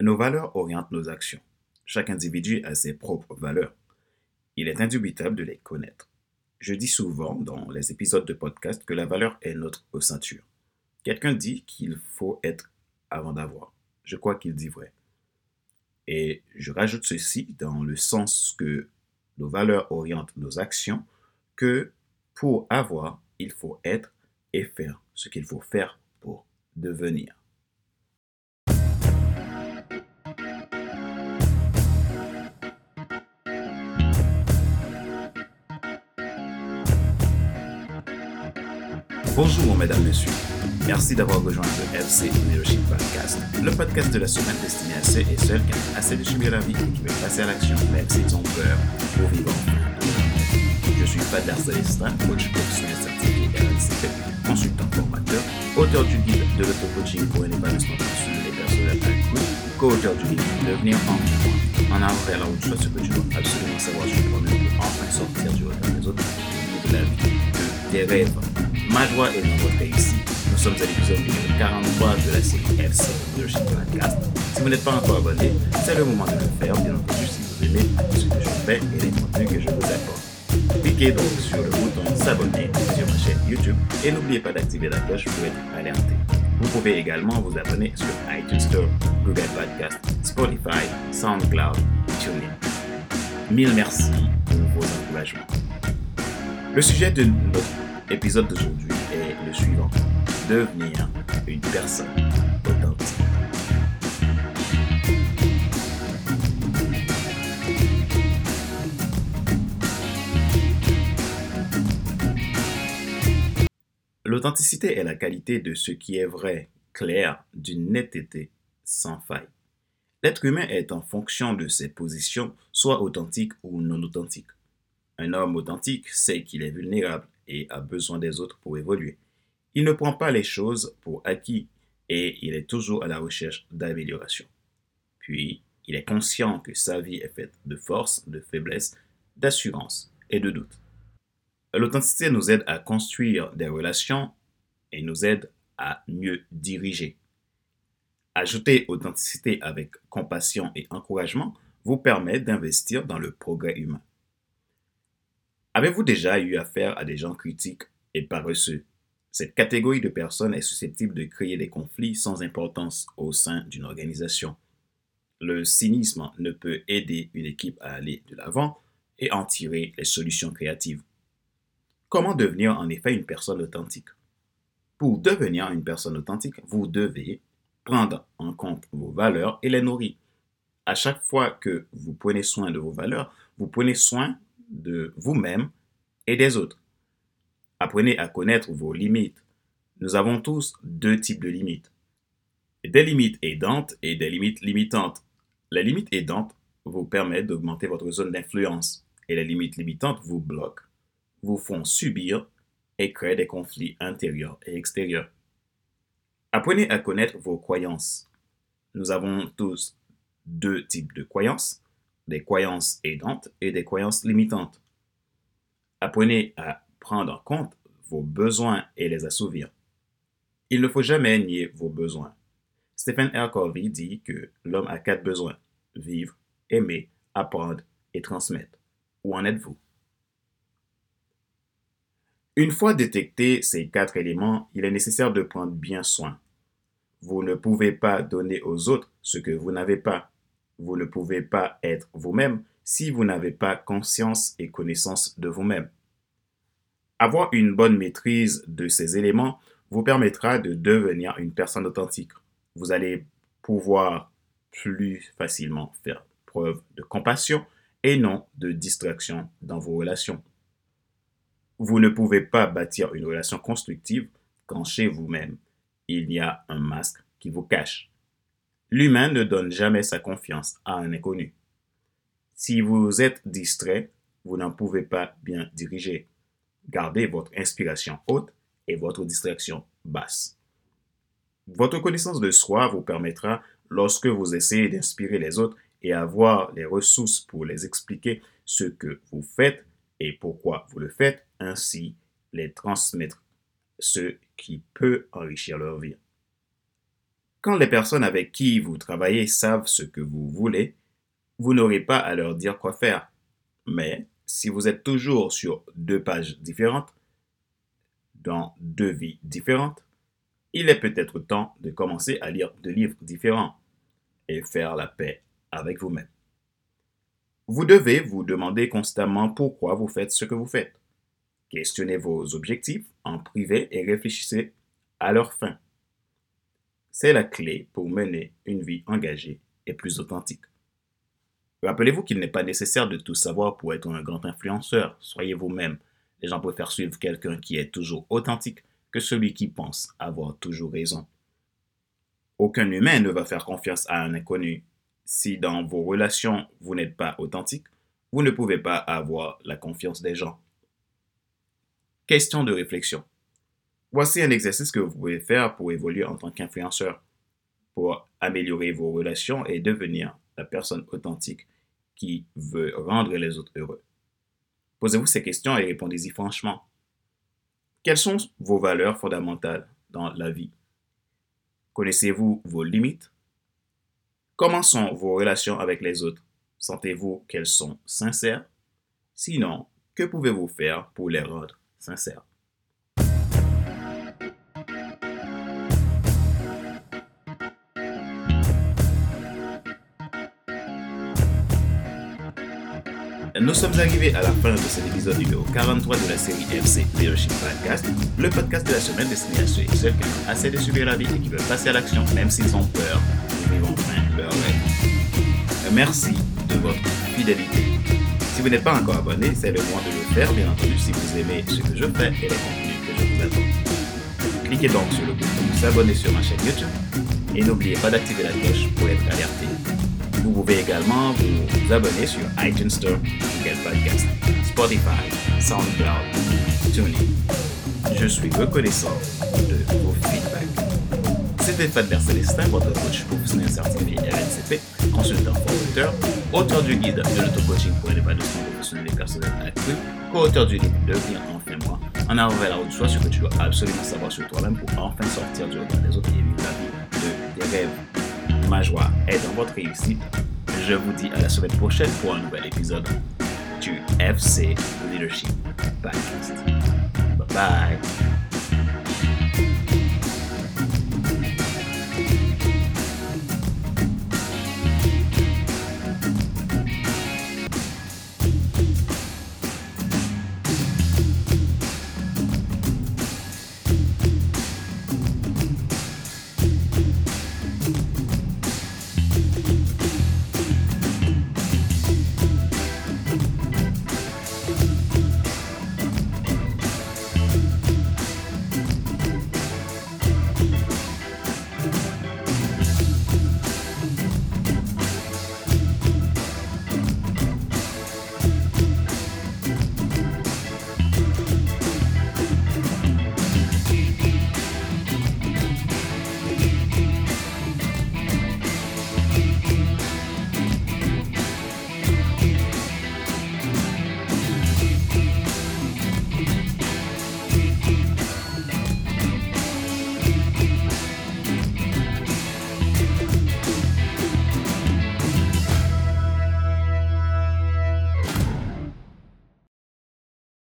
Nos valeurs orientent nos actions. Chaque individu a ses propres valeurs. Il est indubitable de les connaître. Je dis souvent dans les épisodes de podcast que la valeur est notre ossature. Quelqu'un dit qu'il faut être avant d'avoir. Je crois qu'il dit vrai. Et je rajoute ceci dans le sens que nos valeurs orientent nos actions, que pour avoir, il faut être et faire ce qu'il faut faire pour devenir. Bonjour mesdames, messieurs. Merci d'avoir rejoint le FC Leadership Podcast, le podcast de la semaine destiné à ceux et celles qui ont assez de subir la vie et qui veulent passer à l'action, même s'ils ont peur, pour vivre Je suis Fadler Célestin, coach professionnel certifié RNCP, consultant formateur, auteur du guide de l'auto-coaching pour un épanouissement personnel et personnel à co-auteur du livre Devenir en en avant vers la route, soit ce que tu dois absolument savoir sur toi-même pour enfin sortir du regard des autres vivre la vie de tes rêves. Ma joie est dans votre ici. Nous sommes à l'épisode numéro 43 de la série FC Leadership Podcast. Si vous n'êtes pas encore abonné, c'est le moment de le faire, bien entendu, si vous aimez ce que je fais et les contenus que je vous apporte. Cliquez donc sur le bouton s'abonner sur ma chaîne YouTube et n'oubliez pas d'activer la cloche pour être alerté. Vous pouvez également vous abonner sur iTunes Store, Google Podcast, Spotify, SoundCloud, TuneIn. Mille merci pour vos encouragements. Le sujet de notre L'épisode d'aujourd'hui est le suivant. Devenir une personne authentique. L'authenticité est la qualité de ce qui est vrai, clair, d'une netteté sans faille. L'être humain est en fonction de ses positions, soit authentique ou non authentique. Un homme authentique sait qu'il est vulnérable et a besoin des autres pour évoluer. Il ne prend pas les choses pour acquis et il est toujours à la recherche d'amélioration. Puis, il est conscient que sa vie est faite de force, de faiblesse, d'assurance et de doute. L'authenticité nous aide à construire des relations et nous aide à mieux diriger. Ajouter authenticité avec compassion et encouragement vous permet d'investir dans le progrès humain. Avez-vous déjà eu affaire à des gens critiques et paresseux? Cette catégorie de personnes est susceptible de créer des conflits sans importance au sein d'une organisation. Le cynisme ne peut aider une équipe à aller de l'avant et en tirer les solutions créatives. Comment devenir en effet une personne authentique? Pour devenir une personne authentique, vous devez prendre en compte vos valeurs et les nourrir. À chaque fois que vous prenez soin de vos valeurs, vous prenez soin de vous-même et des autres. Apprenez à connaître vos limites. Nous avons tous deux types de limites. Des limites aidantes et des limites limitantes. Les limites aidantes vous permettent d'augmenter votre zone d'influence et les limites limitantes vous bloquent, vous font subir et créent des conflits intérieurs et extérieurs. Apprenez à connaître vos croyances. Nous avons tous deux types de croyances, des croyances aidantes et des croyances limitantes. Apprenez à prendre en compte vos besoins et les assouvir. Il ne faut jamais nier vos besoins. Stephen R. Covey dit que l'homme a quatre besoins vivre, aimer, apprendre et transmettre. Où en êtes-vous? Une fois détectés ces quatre éléments, il est nécessaire de prendre bien soin. Vous ne pouvez pas donner aux autres ce que vous n'avez pas. Vous ne pouvez pas être vous-même si vous n'avez pas conscience et connaissance de vous-même. Avoir une bonne maîtrise de ces éléments vous permettra de devenir une personne authentique. Vous allez pouvoir plus facilement faire preuve de compassion et non de distraction dans vos relations. Vous ne pouvez pas bâtir une relation constructive quand chez vous-même, il y a un masque qui vous cache. L'humain ne donne jamais sa confiance à un inconnu. Si vous êtes distrait, vous n'en pouvez pas bien diriger. Gardez votre inspiration haute et votre distraction basse. Votre connaissance de soi vous permettra, lorsque vous essayez d'inspirer les autres et avoir les ressources pour les expliquer ce que vous faites et pourquoi vous le faites, ainsi les transmettre ce qui peut enrichir leur vie. Quand les personnes avec qui vous travaillez savent ce que vous voulez, vous n'aurez pas à leur dire quoi faire. Mais si vous êtes toujours sur deux pages différentes, dans deux vies différentes, il est peut-être temps de commencer à lire deux livres différents et faire la paix avec vous-même. Vous devez vous demander constamment pourquoi vous faites ce que vous faites. Questionnez vos objectifs en privé et réfléchissez à leur fin. C'est la clé pour mener une vie engagée et plus authentique. Rappelez-vous qu'il n'est pas nécessaire de tout savoir pour être un grand influenceur. Soyez vous-même. Les gens préfèrent suivre quelqu'un qui est toujours authentique que celui qui pense avoir toujours raison. Aucun humain ne va faire confiance à un inconnu. Si dans vos relations vous n'êtes pas authentique, vous ne pouvez pas avoir la confiance des gens. Question de réflexion. Voici un exercice que vous pouvez faire pour évoluer en tant qu'influenceur, pour améliorer vos relations et devenir la personne authentique qui veut rendre les autres heureux. Posez-vous ces questions et répondez-y franchement. Quelles sont vos valeurs fondamentales dans la vie? Connaissez-vous vos limites? Comment sont vos relations avec les autres? Sentez-vous qu'elles sont sincères? Sinon, que pouvez-vous faire pour les rendre sincères? Nous sommes arrivés à la fin de cet épisode numéro 43 de la série FC Leadership Podcast, le podcast de la semaine destiné à ceux et celles qui ont assez de subir la vie et qui veulent passer à l'action même s'ils ont peur de vivre enfin leur rêve. Merci de votre fidélité. Si vous n'êtes pas encore abonné, c'est le moment de le faire, bien entendu, si vous aimez ce que je fais et les contenus que je vous attends. Cliquez donc sur le bouton s'abonner sur ma chaîne YouTube et n'oubliez pas d'activer la cloche pour être alerté vous pouvez également vous abonner sur iTunes Store, Google Podcast, Spotify, SoundCloud, TuneIn. Je suis reconnaissant de vos feedbacks. C'était Fadler Célestin, votre coach professionnel certifié RNCP, consultant formateur, auteur du guide de l'auto-coaching pour l'épanouissement professionnel et personnel accru, co-auteur du livre Devenir enfin moi, en avant vers la route, soit ce que tu dois absolument savoir sur toi-même pour enfin sortir du regard des autres et vivre vie de tes rêves ma joie est dans votre réussite. Je vous dis à la semaine prochaine pour un nouvel épisode du FC Leadership Podcast. Bye bye.